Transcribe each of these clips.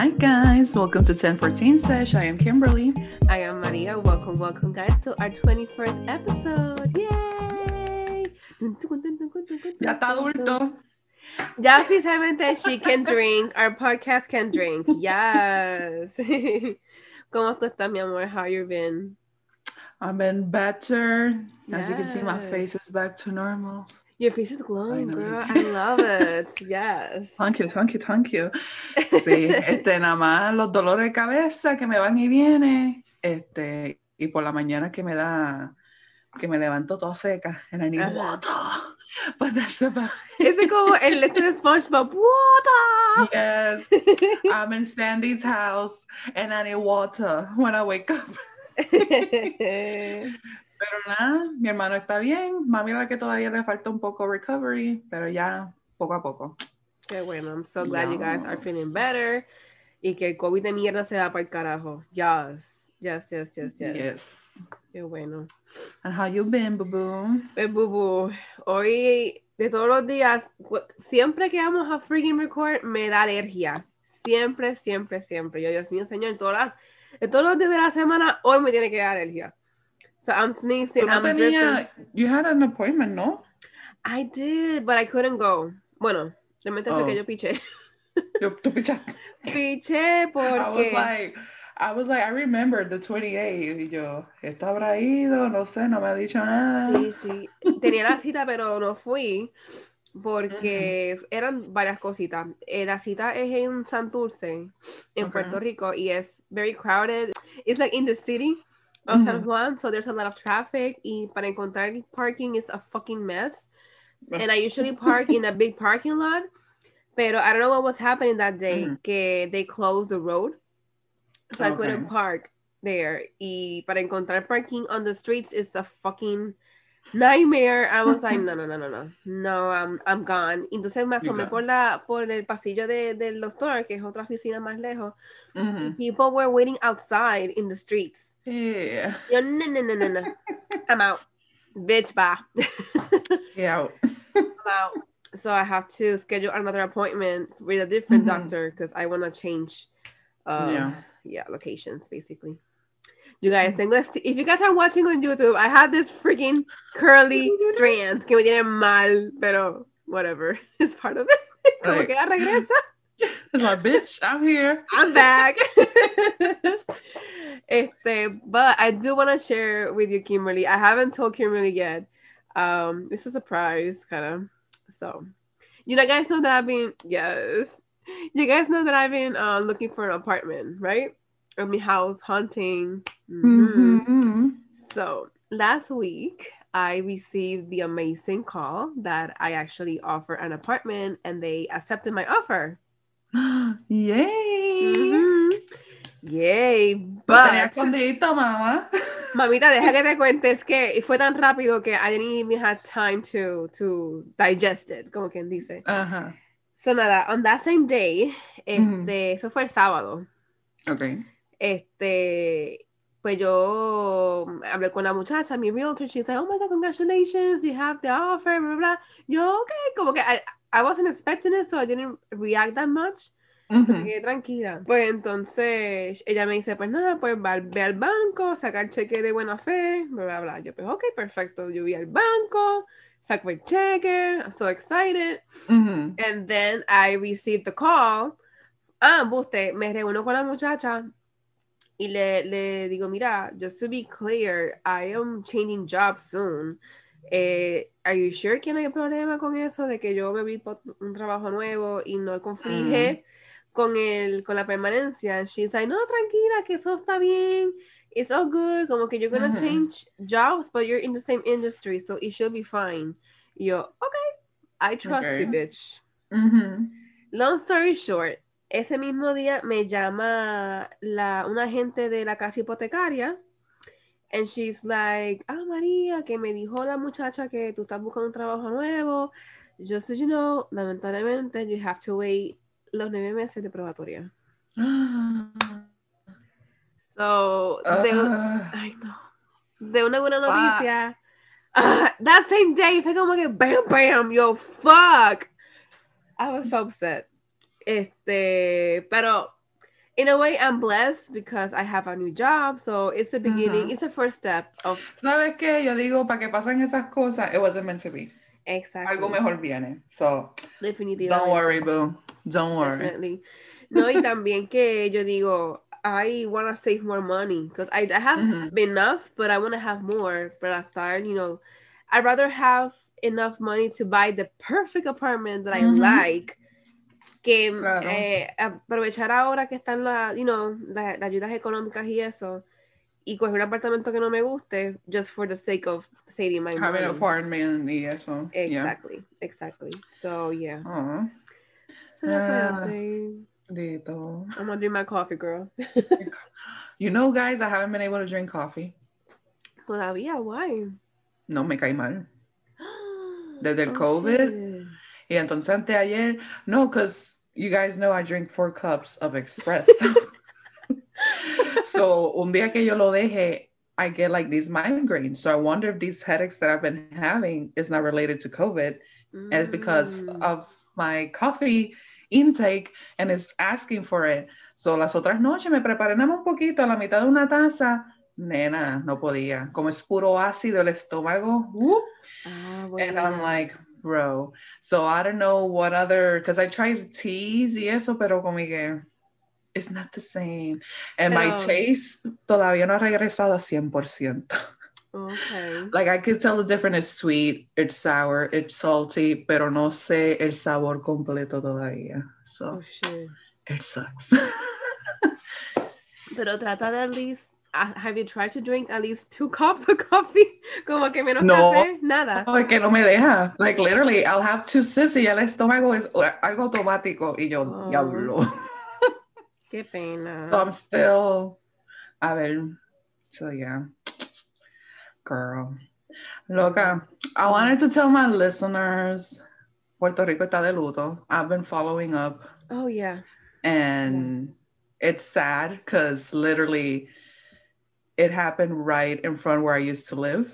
Hi guys, welcome to 1014 Sesh. I am Kimberly. I am Maria. Welcome, welcome guys to our 21st episode. Yay! Ya está adulto. Ya oficialmente she can drink. Our podcast can drink. Yes. ¿Cómo tú estás, mi amor? How you been? I've been better. As you can see, my face is back to normal. Your face is glowing, know. girl. I love it. Yes. Thank you, thank you, thank you. Sí, este, nada más los dolores de cabeza que me van y vienen, este, y por la mañana que me da, que me levanto toda seca, and I need Ajá. water. But that's about Ese como el este de SpongeBob. Water. Yes, I'm in Sandy's house, and I need water when I wake up. Pero nada, mi hermano está bien. Mami, la que todavía le falta un poco recovery, pero ya poco a poco. Qué bueno. I'm so glad you guys are feeling better. Y que el COVID de mierda se va para el carajo. Yes. Yes, yes, yes, yes. Yes. Qué bueno. And how you been, boo boo? Pues, Bubu, hoy de todos los días, siempre que vamos a freaking record, me da alergia. Siempre, siempre, siempre. Yo, Dios mío, señor, todas las- de todos los días de la semana, hoy me tiene que dar alergia. So I'm sneezing, no I'm dripping. tenías, you had an appointment, ¿no? I did, but I couldn't go. Bueno, realmente fue Oh. que yo piché. Yo, tú pichaste. Piché I was porque... like, I was like, I remember the 28. Y yo, ¿esto habrá ido? No sé, no me ha dicho nada. Sí, sí. Tenía la cita, pero no fui porque eran varias cositas. Eh, la cita es en Santurce, en Ok. Puerto Rico, y es very crowded. It's like in the city of San Ujú. Juan, so there's a lot of traffic. Y para encontrar parking is a fucking mess. And I usually park in a big parking lot, pero I don't know what was happening that day, que they closed the road, so I couldn't park there. Y para encontrar parking on the streets is a fucking nightmare. I was like, no, no, no, no, no, no, I'm, I'm gone. Entonces me asomé por la por el pasillo de, del doctor, que es otra oficina más lejos. People were waiting outside in the streets. Yeah. Yo, no, no, no, no, no, I'm out, bitch, bye. Yeah. I'm out. So I have to schedule another appointment with a different Mhm. doctor because I want to change, uh, Yeah. yeah. locations basically. You guys, tengo este- if you guys are watching on YouTube, I had this freaking curly strand que me tiene mal, pero whatever, it's part of it. Como que ya regresa. It's like, bitch, I'm here. I'm back. este, but I do want to share with you, Kimberly. I haven't told Kimberly yet. Um, it's a surprise, kind of. So, you know, guys know that I've been yes, you guys know that I've been uh, looking for an apartment, right? I mean, house hunting. Mhm. Mhm. So last week, I received the amazing call that I actually offer an apartment, and they accepted my offer. Yay. Yay, but tenía escondidito, mamá. mamita, deja que te cuentes que fue tan rápido que I didn't even have time to to digest it, como quien dice. Ajá. So nada, on that same day, este, eso fue el sábado. Ok. Este, pues yo hablé con la muchacha, mi realtor, she's like, oh my god, congratulations, you have the offer, blah, blah. Yo, okay, como que I, I wasn't expecting it, so I didn't react that much. So me Ujú. quedé tranquila. Pues entonces ella me dice, pues nada, pues va, al- ve al banco, saca el cheque de buena fe, bla, bla, bla. Yo, pues ok, perfecto. Yo vi al banco, saco el cheque, I'm so excited. Ujú. And then I received the call. Ah, buste, me reúno con la muchacha y le, le digo, mira, just to be clear, I am changing jobs soon. Eh, are you sure que no hay problema con eso de que yo me vi por un trabajo nuevo y no conflige con el con la permanencia? She's like, no, tranquila, que eso está bien. It's all good. Como que you're gonna change jobs, but you're in the same industry, so it should be fine. Y yo, okay, I trust you, bitch. Long story short, ese mismo día me llama la, una agente de la casa hipotecaria and she's like, ah, María, que me dijo la muchacha que tú estás buscando un trabajo nuevo. Just so you know, lamentablemente, you have to wait los nueve meses de probatoria. So, de, Ah. ay, no. de una buena Fuck. noticia, ah, that same day fue como que bam, bam, yo, fuck. I was so upset. Este, pero in a way, I'm blessed because I have a new job. So it's the beginning, Mhm. it's the first step of ¿Sabes qué? Yo digo, para que pasen esas cosas, it wasn't meant to be. exactly. Algo mejor viene. So, Definitivamente. don't worry, boo. Don't worry. Definitely. No, y también que yo digo, I want to save more money because I, I have Mhm. enough, but I want to have more. But I thought, you know, I'd rather have enough money to buy the perfect apartment that I like que Claro. eh, aprovechar ahora que están las, you know, la- las ayudas económicas y eso y coger un apartamento que no me guste just for the sake of saving my Having money. an apartment y eso. Yeah. Exactly, exactly. So yeah. So that's my Ah. update. Dito. I'm gonna drink my coffee, girl. You know, guys, I haven't been able to drink coffee. Todavía, why? No me cae mal. Desde el Oh, COVID. shit. Y entonces anteayer, no, because you guys know I drink four cups of espresso. so un día que yo lo deje, I get like these migraines. So I wonder if these headaches that I've been having is not related to COVID. And it's because Mm. of my coffee intake and it's asking for it. So las otras noches me preparé nada un poquito, a la mitad de una taza. Nena, no podía. Como es puro ácido el estómago. whoop, Ah, and I'm like, bro. So I don't know what other, because I tried teas y eso, pero como que it's not the same. And my taste todavía no ha regresado a 100%. Okay. Like I could tell the difference. It's sweet, it's sour, it's salty, pero no sé el sabor completo todavía. So Oh it sucks. Pero trata de at least. Uh, have you tried to drink at least two cups of coffee? Como que menos No. café, nada. Que no me deja. Like literally, I'll have two sips y el estómago es algo automático y yo, Oh. diablo. Qué pena. So I'm still, a ver, so yeah, girl. Loca, I wanted to tell my listeners, Puerto Rico está de luto. I've been following up Oh yeah. and it's sad because literally it happened right in front where I used to live.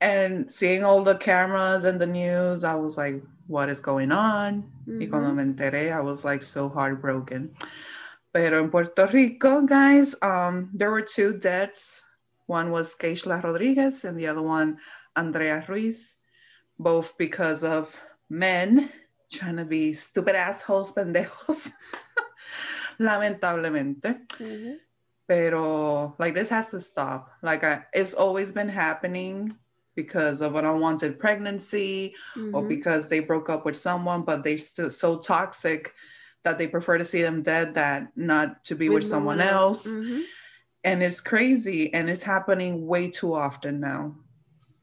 And seeing all the cameras and the news, I was like, what is going on? Y cuando Mhm. me enteré, I was like so heartbroken. Pero en Puerto Rico, guys, um, there were two deaths. One was Keishla Rodriguez and the other one, Andrea Ruiz, both because of men trying to be stupid assholes, pendejos. Lamentablemente. Mhm. Pero like this has to stop. Like I, it's always been happening because of an unwanted pregnancy or Mhm. because they broke up with someone, but they're still so toxic that they prefer to see them dead that not to be with, no someone one else. Mhm. And it's crazy and it's happening way too often now.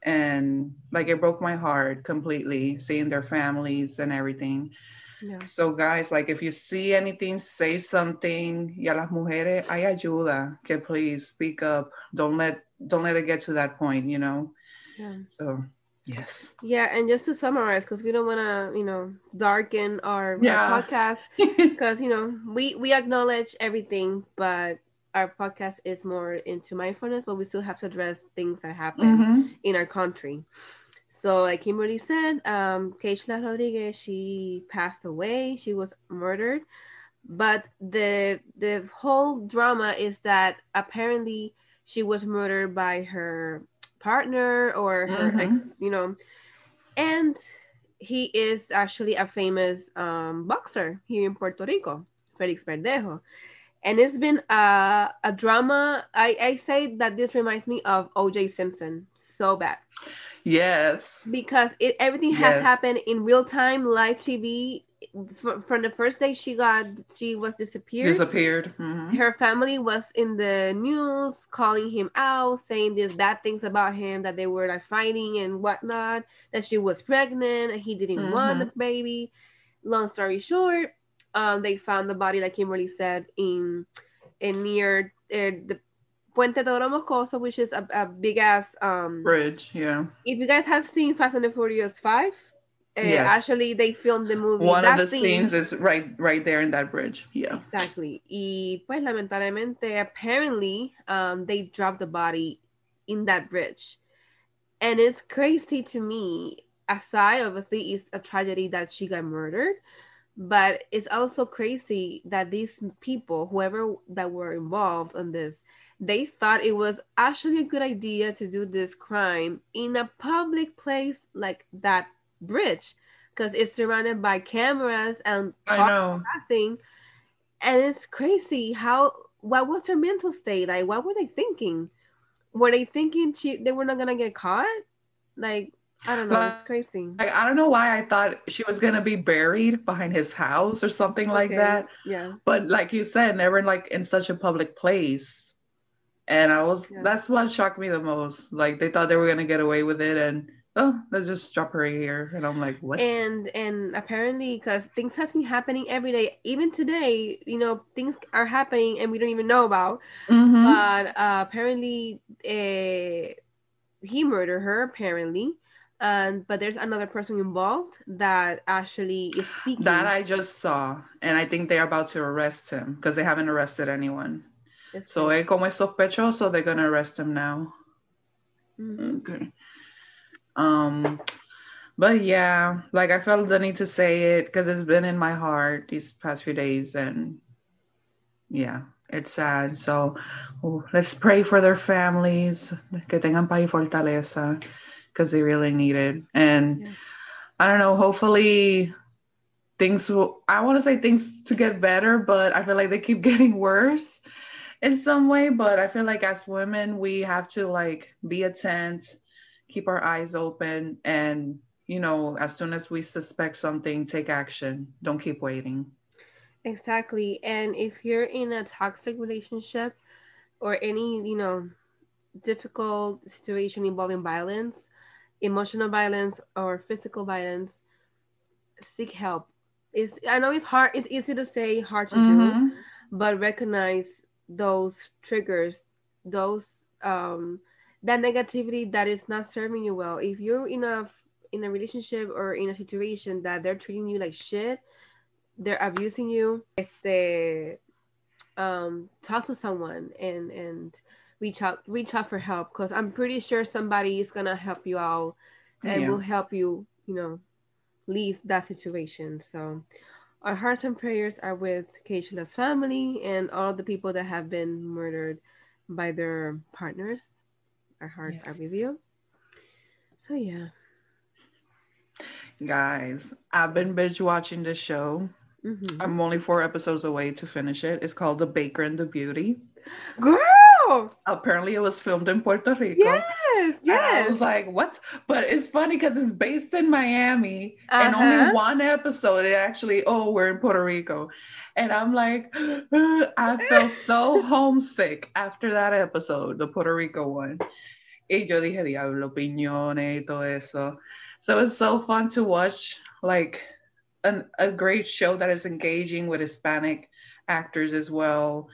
And like it broke my heart completely seeing their families and everything. Yeah. So guys, like if you see anything, say something. Y a las mujeres hay ayuda. Que please speak up. Don't let don't let it get to that point, you know. Yeah. So yes. Yeah, and just to summarize, because we don't want to, you know, darken our, Yeah. our podcast, because you know we we acknowledge everything, but our podcast is more into mindfulness, but we still have to address things that happen Mhm. in our country. So, like Kimberly said, um, Keishla Rodriguez, she passed away. She was murdered, but the the whole drama is that apparently she was murdered by her partner or her Mhm. ex, you know, and he is actually a famous um, boxer here in Puerto Rico, Felix Verdejo. And it's been a, a drama. I, I say that this reminds me of OJ Simpson so bad Yes. because it everything has happened in real time, live TV. F- from the first day she got, she was disappeared. Disappeared. Mhm. Her family was in the news calling him out, saying these bad things about him, that they were like fighting and whatnot, that she was pregnant and he didn't want the baby. Long story short, um, they found the body, like Kimberly said, in in near uh, the Puente de Oro Moscoso, which is a, a big ass um Bridge. Yeah. if you guys have seen Fast and the Furious Five, uh, Yes. actually they filmed the movie. One that of the scene- scenes is right right there in that bridge. Yeah. Exactly. Y pues lamentablemente, apparently, um, they dropped the body in that bridge, and it's crazy to me. Aside, obviously, it's a tragedy that she got murdered, but it's also crazy that these people, whoever that were involved on this, they thought it was actually a good idea to do this crime in a public place like that bridge because it's surrounded by cameras and passing. And it's crazy how what was her mental state? Like what were they thinking? Were they thinking she they were not gonna get caught? Like i don't know. It's crazy. Like I don't know why I thought she was gonna be buried behind his house or something like that. yeah. But like you said, never like in such a public place. And I was Yeah. that's what shocked me the most. Like they thought they were gonna get away with it and oh, let's just drop her here. And I'm like, what? and and apparently because things has been happening every day even today you know things are happening and we don't even know about Mhm. but uh, apparently uh, he murdered her apparently and but there's another person involved that actually is speaking that I just saw. And I think they're about to arrest him because they haven't arrested anyone. So él como es sospechoso, they're gonna arrest him now. Mhm. Okay. Um, but yeah, like I felt the need to say it because it's been in my heart these past few days, and yeah, it's sad. So oh, let's pray for their families, que tengan paz y fortaleza, because they really need it. And Yes. I don't know, hopefully things will, I want to say things to get better, but I feel like they keep getting worse in some way. But I feel like as women, we have to like be attent, keep our eyes open, and you know, as soon as we suspect something, take action. Don't keep waiting. Exactly. And if you're in a toxic relationship or any, you know, difficult situation involving violence, emotional violence or physical violence, seek help. It's I know it's hard, it's easy to say, hard to do, Mhm. but recognize those triggers, those um that negativity that is not serving you well. If you're in a in a relationship or in a situation that they're treating you like shit, they're abusing you, if they um talk to someone and and reach out reach out for help because I'm pretty sure somebody is gonna help you out and Yeah. will help you, you know, leave that situation. So our hearts and prayers are with Keisha's family and all the people that have been murdered by their partners. Our hearts Yeah. are with you. So yeah. Guys, I've been binge watching this show. Mhm. I'm only four episodes away to finish it. It's called The Baker and the Beauty. Girl! Apparently, it was filmed in Puerto Rico. Yes, And I was like, what? But it's funny because it's based in Miami and Uh-huh. only one episode it actually, oh, we're in Puerto Rico. And I'm like, I felt so homesick after that episode, the Puerto Rico one. Y yo dije, diablo, piñones y todo eso. So it's so fun to watch, like, an, a great show that is engaging with Hispanic actors as well.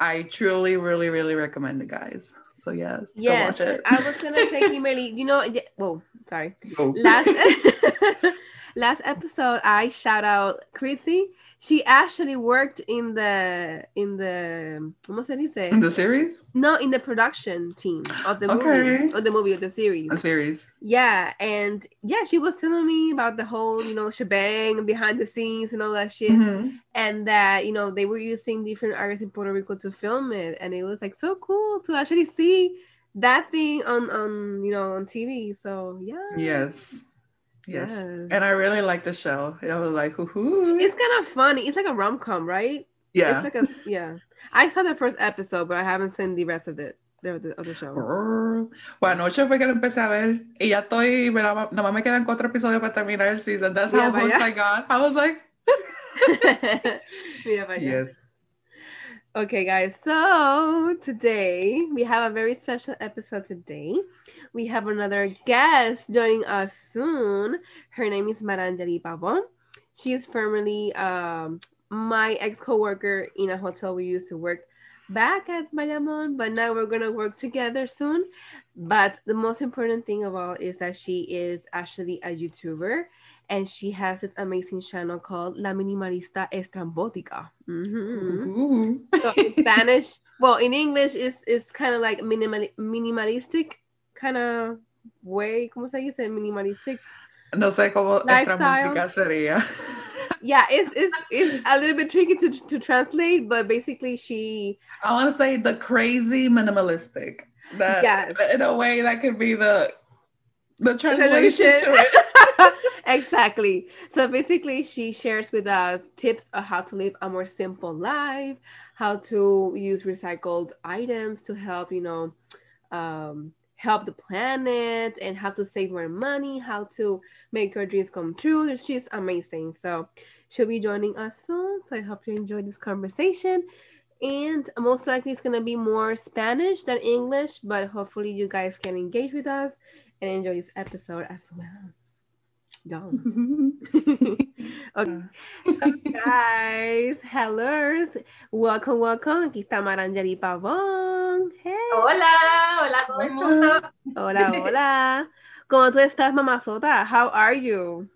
I truly, really, really recommend it, guys. So yes, yes. go watch it. I was gonna say, Kimberly, you know, yeah, whoa, sorry. Go. last last episode i shout out chrissy she actually worked in the in the ¿cómo se dice? in the series, no in the production team of the Okay. movie of the movie of the series a series. yeah and yeah she was telling me about the whole you know shebang behind the scenes and all that shit Mhm. and that you know they were using different artists in puerto rico to film it and it was like so cool to actually see that thing on on you know on tv so yeah Yes, yes, Yes. and I really like the show. I was like, hoo It's kind of funny. It's like a rom com, right? yeah. It's like a yeah. I saw the first episode, but I haven't seen the rest of it. The, the other show. Bueno, anoche fue que lo empecé a ver y ya estoy, mira, ma- nomás me quedan cuatro episodios para terminar el season. That's how Yeah, hooked. I got. I was like, allá. yes. Okay, guys. So today we have a very special episode. Today we have another guest joining us soon. Her name is Marangeli Pavon. She is formerly um, my ex coworker in a hotel we used to work back at Bayamon, but now we're gonna work together soon. But the most important thing of all is that she is actually a YouTuber and she has this amazing channel called La Minimalista Estrambótica. Mhm. So in Spanish, well, in English, it's, it's kind of like minimal, minimalistic kind of way, ¿cómo se dice? Minimalistic. No sé cómo Lifestyle. sería. yeah, it's, it's it's a little bit tricky to to translate, but basically she. I want to say the crazy minimalistic. That Yes. in a way that could be the the translation to it. exactly. So basically, she shares with us tips on how to live a more simple life, how to use recycled items to help, you know, um, help the planet, and how to save more money, how to make your dreams come true. She's amazing. So she'll be joining us soon. So I hope you enjoy this conversation. And most likely it's gonna be more Spanish than English, but hopefully you guys can engage with us and enjoy this episode as well. Don't. okay. So, guys, hello. Welcome, welcome. Aquí está Marangeli Pavón. Hey. Hola, hola a todo el mundo. Hola, hola. ¿Cómo tú estás, mamazota? How are you?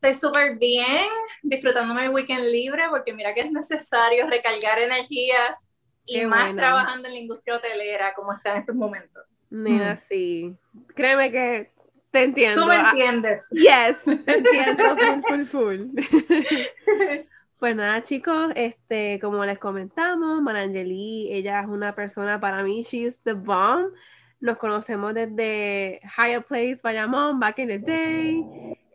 Estoy súper bien, disfrutándome el weekend libre porque mira que es necesario recargar energías y Qué más buena. trabajando en la industria hotelera como está en estos momentos. Nena, sí. Créeme que te entiendo. Tú me Ah, entiendes. Yes, te entiendo full, full, full. Pues nada, chicos, este, como les comentamos, Marangeli, ella es una persona para mí, she's the bomb. Nos conocemos desde Higher Place, Bayamón, back in the day.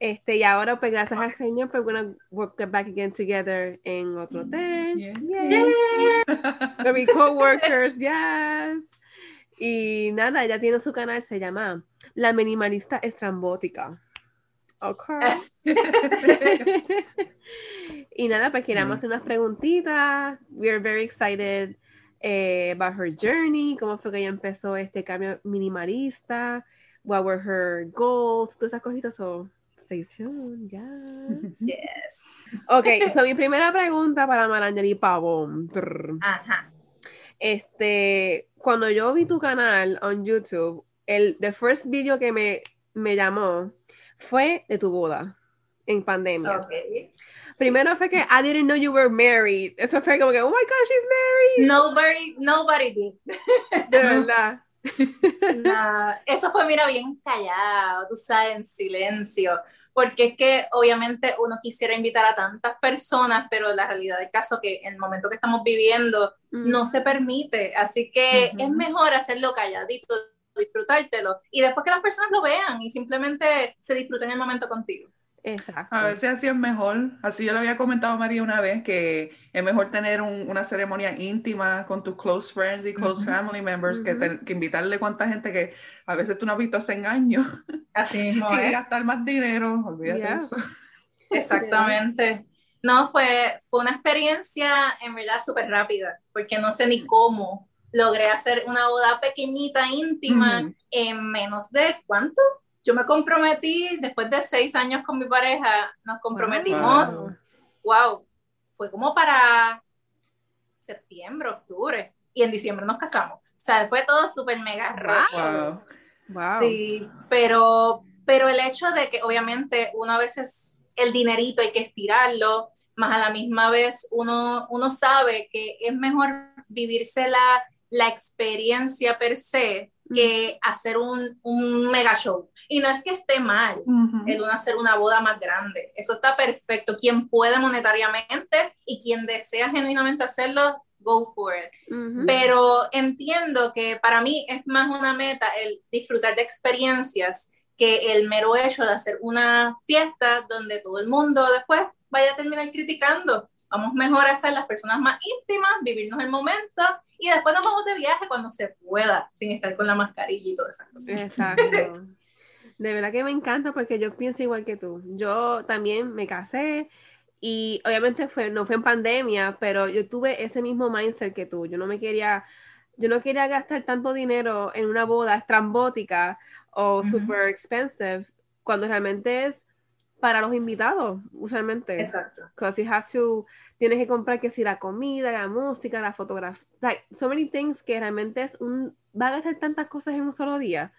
Este, y ahora, pues gracias al Señor, pues we're gonna work back again together en otro hotel. Yeah. Yay. Gonna be coworkers, yes. Y nada, ella tiene su canal, se llama La Minimalista Estrambótica. Ok. y nada, pues queremos Mm. hacer unas preguntitas. We are very excited eh, about her journey, cómo fue que ella empezó este cambio minimalista, what were her goals, todas esas cositas. So, stay tuned, yes. Yes. Ok, so mi primera pregunta para Marangeli Pavón. Ajá. Este, cuando yo vi tu canal on YouTube, el the first video que me, me llamó fue de tu boda en pandemia. Primero fue que I didn't know you were married. Eso fue como que, oh my gosh, she's married. Nobody, nobody did. De verdad. Nada. Eso fue, mira, bien callado, tú sabes, en silencio. Porque es que obviamente uno quisiera invitar a tantas personas, pero la realidad del caso que en el momento que estamos viviendo Mm. no se permite. Así que es mejor hacerlo calladito, disfrutártelo. Y después que las personas lo vean y simplemente se disfruten el momento contigo. Exacto. A veces así es mejor. Así yo le había comentado a María una vez que es mejor tener un- una ceremonia íntima con tus close friends y close Ujú. family members que, Ujú. te- que invitarle cuánta gente que a veces tú no has visto hace años Así mismo y gastar más dinero. Olvídate Yeah. eso. Exactamente. No, fue, fue una experiencia en verdad súper rápida, porque no sé ni cómo logré hacer una boda pequeñita, íntima, en menos de cuánto. Yo me comprometí después de seis años con mi pareja, nos comprometimos. Wow. Wow, fue como para septiembre, octubre, y en diciembre nos casamos. O sea, fue todo súper mega rush. Wow. Wow. Sí, pero, pero el hecho de que obviamente uno a veces el dinerito hay que estirarlo, más a la misma vez uno, uno sabe que es mejor vivirse la, experiencia per se que hacer un, un mega show. Y no es que esté mal el uno hacer una boda más grande, eso está perfecto. Quien puede monetariamente y quien desea genuinamente hacerlo, go for it. Pero entiendo que para mí es más una meta el disfrutar de experiencias que el mero hecho de hacer una fiesta donde todo el mundo después vaya a terminar criticando. Vamos mejor a estar las personas más íntimas, vivirnos el momento y después nos vamos de viaje cuando se pueda, sin estar con la mascarilla y todas esas cosas. Exacto. De verdad que me encanta porque yo pienso igual que tú. Yo también me casé y obviamente fue, no fue en pandemia, pero yo tuve ese mismo mindset que tú. Yo no me quería, yo no quería gastar tanto dinero en una boda estrambótica o Ujú. super expensive cuando realmente es para los invitados, usualmente. Exacto. Because you have to, tienes que comprar que si la comida, la música, la fotografía, like, so many things que realmente es un, va a gastar tantas cosas en un solo día.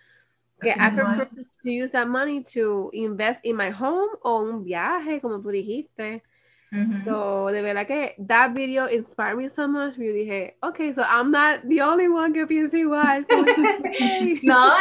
Que Así I prefer to, to use that money to invest in my home o un viaje, como tú dijiste. Ujú. So, de verdad que that video inspired me so much. Yo dije, okay, so I'm not the only one que piensa igual. No,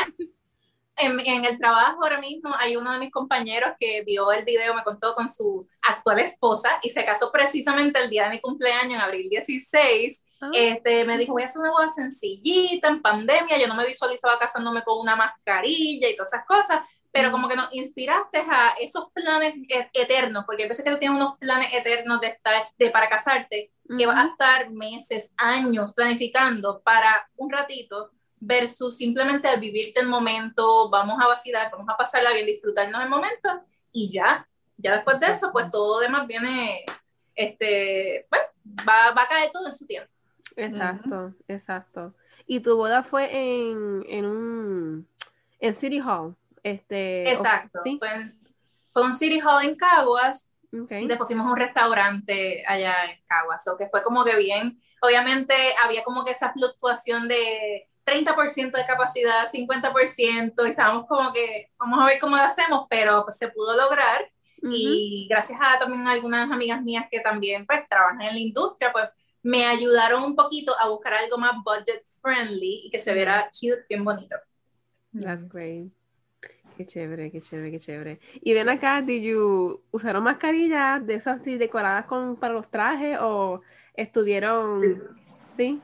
en, en, el trabajo ahora mismo hay uno de mis compañeros que vio el video, me contó con su actual esposa y se casó precisamente el día de mi cumpleaños, en abril 16. Ah. Este, me dijo, voy a hacer una boda sencillita en pandemia, yo no me visualizaba casándome con una mascarilla y todas esas cosas, pero como que nos inspiraste a esos planes e-, eternos, porque a veces que tú tienes unos planes eternos de, estar, de para casarte, que vas a estar meses, años planificando para un ratito, versus simplemente vivirte el momento, vamos a vacilar, vamos a pasarla bien, disfrutarnos el momento y ya, ya después de eso, pues todo demás viene, este, bueno, va, va a caer todo en su tiempo. Exacto, exacto. Y tu boda fue en, en un, en City Hall. Este, exacto, fue, en, fue un City Hall en Caguas. Y después fuimos a un restaurante allá en Caguas, o que fue como que bien, obviamente había como que esa fluctuación de 30% de capacidad, 50%, estábamos como que, vamos a ver cómo lo hacemos, pero pues, se pudo lograr. Y gracias a también algunas amigas mías que también pues trabajan en la industria, pues me ayudaron un poquito a buscar algo más budget friendly y que se viera cute, bien bonito. That's great. Qué chévere, qué chévere, qué chévere. Y ven acá, did you, ¿usaron mascarillas de esas así decoradas con, para los trajes o estuvieron, sí? Sí,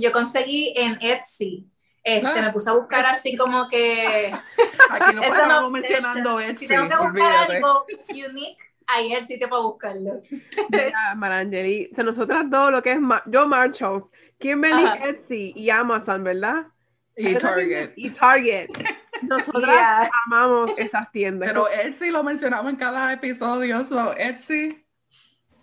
yo conseguí en Etsy. Este, Me puse a buscar así como que. Aquí no estamos mencionando Etsy. Si tengo que buscar algo unique, ahí es el sitio para buscarlo. Mira, Marangeli, o sea, nosotras dos, lo que es yo, Marshalls, Kimberly, Etsy y Amazon, ¿verdad? Y Target. Y Target. Nosotras amamos esas tiendas. Pero Etsy lo mencionamos en cada episodio, so Etsy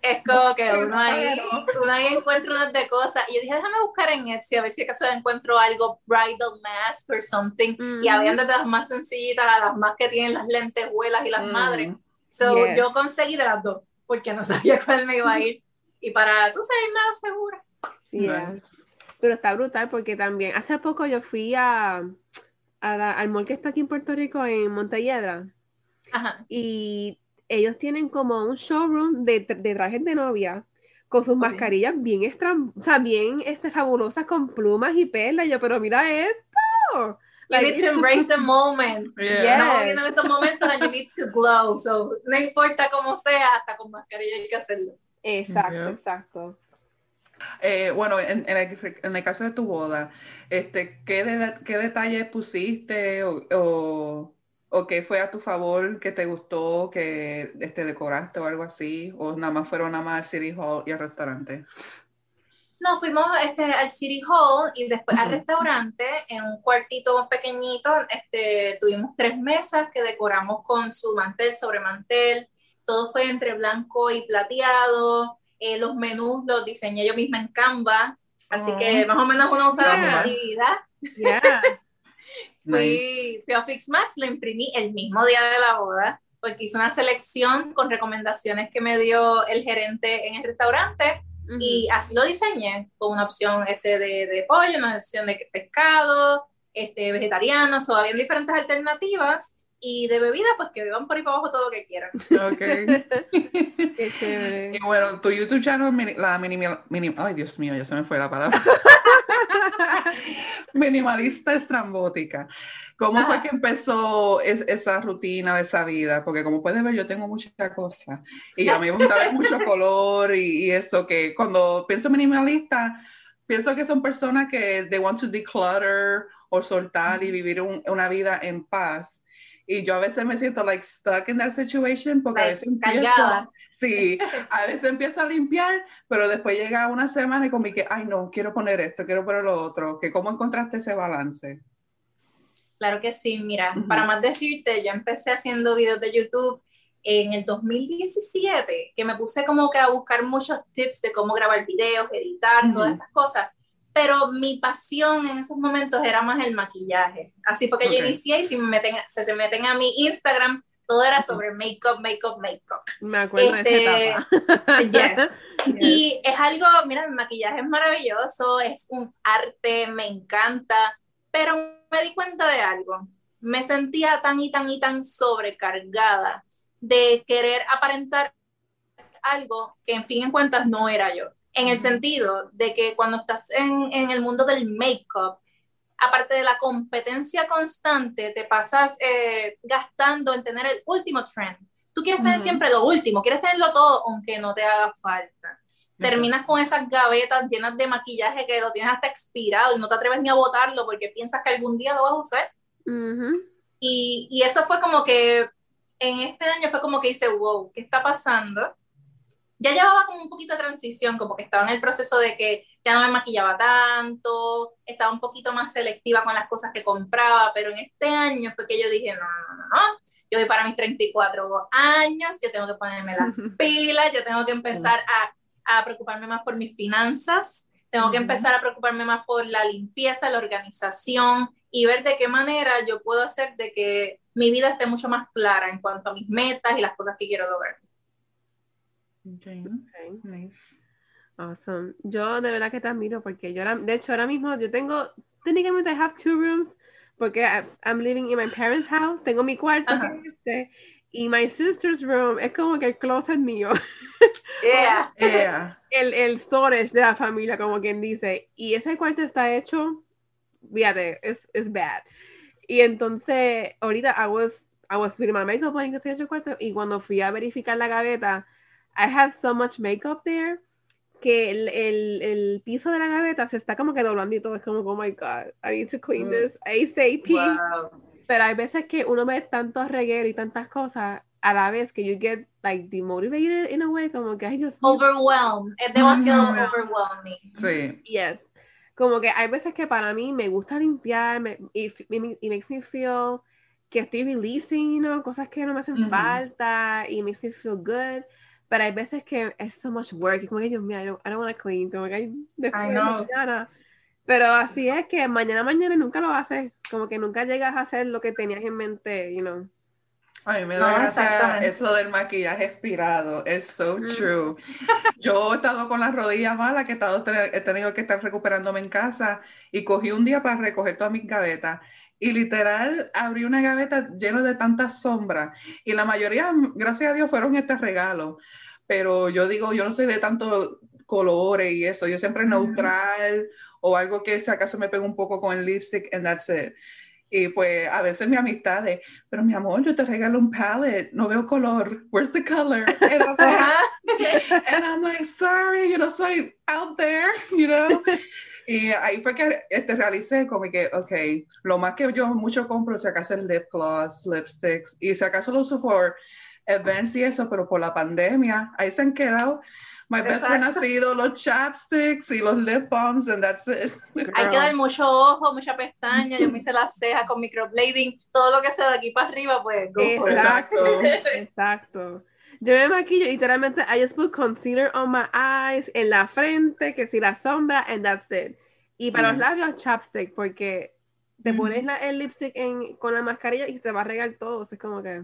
es como que uno ahí, uno ahí encuentra unas de cosas. Y yo dije, déjame buscar en Etsy a ver si acaso encuentro algo bridal mask or something. Y habían desde las más sencillitas a las más que tienen las lentejuelas y las mm. madres. So yo conseguí de las dos, porque no sabía cuál me iba a ir. Y para tú sabes más segura. Pero está brutal porque también hace poco yo fui a, al mall que está aquí en Puerto Rico, en Montelledra. Ajá. Y ellos tienen como un showroom de, de trajes de novia con sus mascarillas bien extra, o sea, bien este, fabulosas con plumas y perlas. yo, pero mira esto. You need to embrace the moment. Yeah. Estamos viendo estos momentos and you need to glow. So, no importa cómo sea, hasta con mascarilla hay que hacerlo. Exacto, exacto. Eh, bueno, en, en, el, en, el, caso de tu boda, este, ¿qué, de, qué detalles pusiste o, o o qué fue a tu favor que te gustó, que este, decoraste o algo así, o nada más fueron nada más al City Hall y al restaurante? No, fuimos este, al City Hall y después al restaurante en un cuartito pequeñito. Este, tuvimos tres mesas que decoramos con su mantel sobre mantel. Todo fue entre blanco y plateado. Eh, los menús los diseñé yo misma en Canva. Así que más o menos uno usa la creatividad. Yeah. Fui, a Fix Max, lo imprimí el mismo día de la boda, porque hice una selección con recomendaciones que me dio el gerente en el restaurante y así lo diseñé, con una opción este, de, de pollo, una opción de pescado, este, vegetariano, o había diferentes alternativas y de bebida, pues que beban por ahí para abajo todo lo que quieran. Ok. Qué chévere. Y bueno, tu YouTube channel, la minimal, ay Dios mío, ya se me fue la palabra. Minimalista estrambótica. ¿Cómo fue que empezó esa rutina, esa vida? Porque como puedes ver, yo tengo muchas cosas. Y a mí me gusta ver mucho color y, y, eso, que cuando pienso minimalista, pienso que son personas que they want to declutter o soltar y vivir una vida en paz y yo a veces me siento like stuck in that situation porque a veces empiezo, sí, a veces empiezo a limpiar, pero después llega una semana y como que, ay no, quiero poner esto, quiero poner lo otro, que cómo encontraste ese balance. Claro que sí, mira, para más decirte, yo empecé haciendo videos de YouTube en el 2017, que me puse como que a buscar muchos tips de cómo grabar videos, editar, todas estas cosas pero mi pasión en esos momentos era más el maquillaje. Así fue que yo inicié y si me meten, se, se meten a mi Instagram, todo era sobre make-up, make-up, make-up. Me acuerdo de esa etapa. Yes. Y es algo, mira, el maquillaje es maravilloso, es un arte, me encanta, pero me di cuenta de algo. Me sentía tan y tan y tan sobrecargada de querer aparentar algo que en fin en cuentas no era yo en el sentido de que cuando estás en, en el mundo del make-up, aparte de la competencia constante, te pasas eh, gastando en tener el último trend. Tú quieres tener siempre lo último, quieres tenerlo todo, aunque no te haga falta. Terminas con esas gavetas llenas de maquillaje que lo tienes hasta expirado y no te atreves ni a botarlo porque piensas que algún día lo vas a usar. y, y eso fue como que en este año fue como que hice, wow, ¿qué está pasando? Ya llevaba como un poquito de transición, como que estaba en el proceso de que ya no me maquillaba tanto, estaba un poquito más selectiva con las cosas que compraba, pero en este año fue que yo dije, no, no, no, no, yo voy para mis 34 años, yo tengo que ponerme las pilas, yo tengo que empezar a, a preocuparme más por mis finanzas, tengo que empezar a preocuparme más por la limpieza, la organización y ver de qué manera yo puedo hacer de que mi vida esté mucho más clara en cuanto a mis metas y las cosas que quiero lograr. Okay. Nice. Awesome. Yo de verdad que te admiro porque yo ahora, de hecho ahora mismo yo tengo, técnicamente I have two rooms porque I'm living in my parents' house, tengo mi cuarto este, y my sister's room es como que el closet mío. Yeah. yeah. El, el storage de la familia, como quien dice. Y ese cuarto está hecho, fíjate, es, es bad. Y entonces, ahorita I was, I was putting my makeup on en ese cuarto y cuando fui a verificar la gaveta, I have so much makeup there que el, el, el, piso de la gaveta se está como que doblando y todo. Es como, oh my God, I need to clean mm. this ASAP. Wow. Pero hay veces que uno ve tantos regueros y tantas cosas a la vez que you get like demotivated in a way, como que ay Dios Overwhelmed, es demasiado mm. overwhelming. Sí. Yes. Como que hay veces que para mí me gusta limpiar, me, it, it, makes me feel que estoy releasing, you know, cosas que no me hacen falta y makes me feel good pero hay veces que es so much work, y como que Dios mío, I don't, I don't want to clean, como que hay después de mañana. Pero así es que mañana, mañana nunca lo haces, como que nunca llegas a hacer lo que tenías en mente, you know. Ay, me da gracia eso del maquillaje expirado, es so mm. true. Yo he estado con las rodillas malas, que he, estado, he tenido que estar recuperándome en casa y cogí un día para recoger todas mis gavetas y literal abrí una gaveta llena de tantas sombras y la mayoría, gracias a Dios, fueron este regalo pero yo digo, yo no soy de tanto colores y eso, yo siempre neutral o algo que si acaso me pego un poco con el lipstick and that's it. Y pues a veces mi amistad es, pero mi amor, yo te regalo un palette, no veo color, where's the color? And I'm like, and I'm like sorry, yo no soy out there, you know. Y ahí fue que este, realicé como que, ok, lo más que yo mucho compro, si acaso el lip gloss, lipsticks, y si acaso lo uso por events y eso, pero por la pandemia, ahí se han quedado. My best friend ha sido los chapsticks y los lip balms, and that's it. Hay que dar mucho ojo, mucha pestaña. Yo me hice las cejas con microblading. Todo lo que sea de aquí para arriba, pues. exacto. exacto. Yo me maquillo literalmente, I just put concealer on my eyes, en la frente, que si la sombra, and that's it. Y para los labios, chapstick, porque te pones la, el lipstick en, con la mascarilla y se va a regar todo. es como que.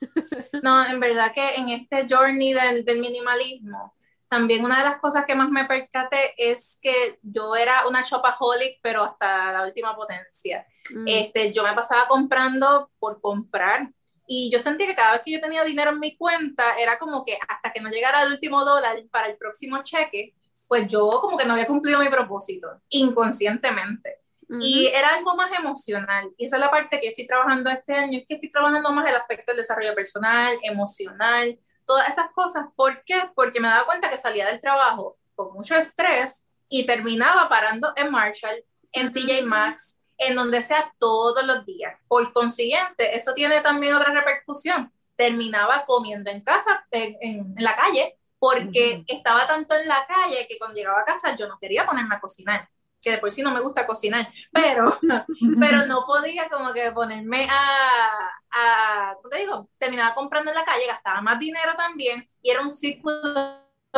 No, en verdad que en este journey del, del, minimalismo, también una de las cosas que más me percaté es que yo era una shopaholic, pero hasta la última potencia. Mm. Este, yo me pasaba comprando por comprar y yo sentía que cada vez que yo tenía dinero en mi cuenta era como que hasta que no llegara el último dólar para el próximo cheque, pues yo como que no había cumplido mi propósito, inconscientemente. Y era algo más emocional. Y esa es la parte que yo estoy trabajando este año, es que estoy trabajando más el aspecto del desarrollo personal, emocional, todas esas cosas. ¿Por qué? Porque me daba cuenta que salía del trabajo con mucho estrés y terminaba parando en Marshall, en TJ Maxx, en donde sea todos los días. Por consiguiente, eso tiene también otra repercusión. Terminaba comiendo en casa, en, en, la calle, porque estaba tanto en la calle que cuando llegaba a casa yo no quería ponerme a cocinar que de por sí no me gusta cocinar, pero, pero no podía como que ponerme a, a, ¿cómo te digo? Terminaba comprando en la calle, gastaba más dinero también y era un círculo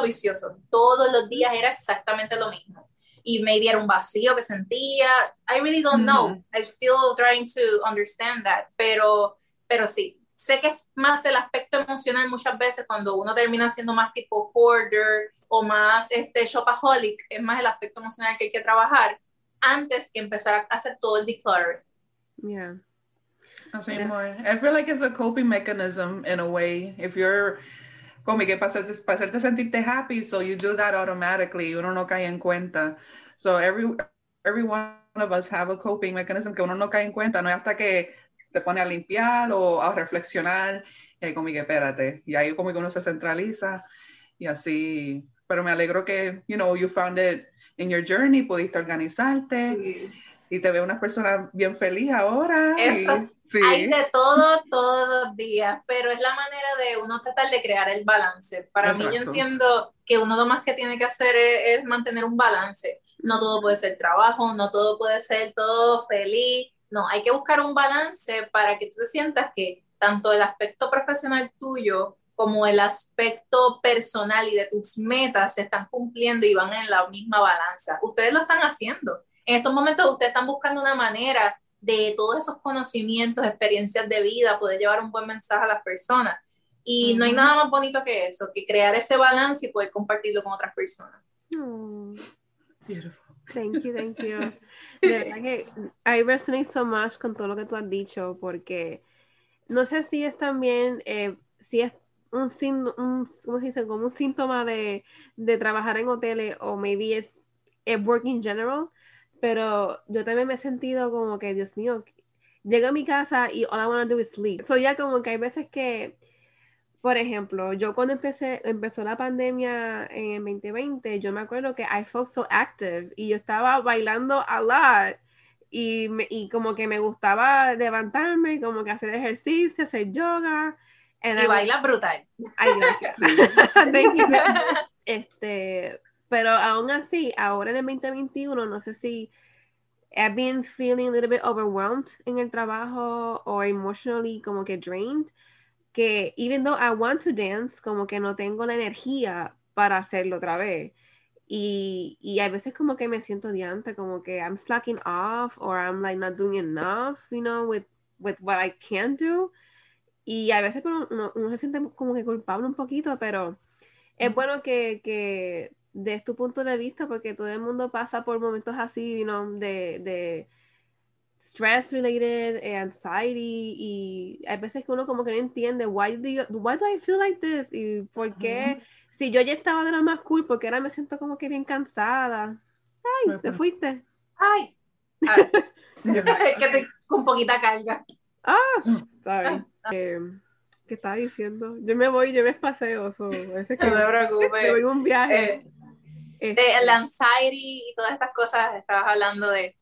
vicioso. Todos los días era exactamente lo mismo. Y maybe era un vacío que sentía. I really don't know. I'm still trying to understand that. Pero, pero sí, sé que es más el aspecto emocional muchas veces cuando uno termina siendo más tipo hoarder o más este, shopaholic, es más el aspecto emocional que hay que trabajar antes que empezar a hacer todo el declutter. Yeah. Así yeah. I feel like it's a coping mechanism in a way. If you're como que para hacerte, para hacerte sentirte happy, so you do that automatically, uno no cae en cuenta. So every every one of us have a coping mechanism que uno no cae en cuenta, no es hasta que te pone a limpiar o a reflexionar y ahí como que espérate, y ahí como que uno se centraliza y así, pero me alegro que, you know, you found it in your journey, pudiste organizarte. Sí. Y te veo una persona bien feliz ahora. y- sí. Hay de todo todos los días, pero es la manera de uno tratar de crear el balance. Para mí yo Exacto. entiendo que uno lo más que tiene que hacer es, es mantener un balance. No todo puede ser trabajo, no todo puede ser todo feliz. No, hay que buscar un balance para que tú te sientas que tanto el aspecto profesional tuyo como el aspecto personal y de tus metas se están cumpliendo y van en la misma balanza. Ustedes lo están haciendo. En estos momentos ustedes están buscando una manera de todos esos conocimientos, experiencias de vida, poder llevar un buen mensaje a las personas. Y no hay nada más bonito que eso, que crear ese balance y poder compartirlo con otras personas. Oh, Beautiful. thank you, thank you. De verdad que I resonate so much con todo lo que tú has dicho, porque no sé si es también, eh, si es un, un, ¿cómo se dice? Como un síntoma de, de trabajar en hoteles o maybe es work in general, pero yo también me he sentido como que, Dios mío, llego a mi casa y all I want to do is sleep. So ya como que hay veces que, por ejemplo, yo cuando empecé, empezó la pandemia en el 2020, yo me acuerdo que I felt so active y yo estaba bailando a lot y, me- y como que me gustaba levantarme, como que hacer ejercicio, hacer yoga. And Y baila brutal. Ay, gracias. Thank you. Este, pero aún así, ahora en el 2021, no sé si I've been feeling a little bit overwhelmed en el trabajo o emotionally como que drained, que even though I want to dance, como que no tengo la energía para hacerlo otra vez. Y, y hay veces como que me siento diante, como que I'm slacking off or I'm like not doing enough, you know, with, with what I can do. Y a veces uno, uno- uno se siente como que culpable un poquito, pero es bueno que, que des tu punto de vista porque todo el mundo pasa por momentos así, you know, de, de stress related, eh, anxiety y hay veces que uno como que no entiende why do, you- why do I feel like this y por qué si yo ya estaba de lo más cool porque ahora me siento como que bien cansada. Ay, te Ujú. fuiste. Ay, Ay, que te, con poquita carga. Ah, sorry. Eh, ¿Qué estaba diciendo? Yo me voy, yo me paseo, so, ese que No me preocupes. voy un viaje. Eh, Este, de la anxiety y todas estas cosas, estabas hablando de,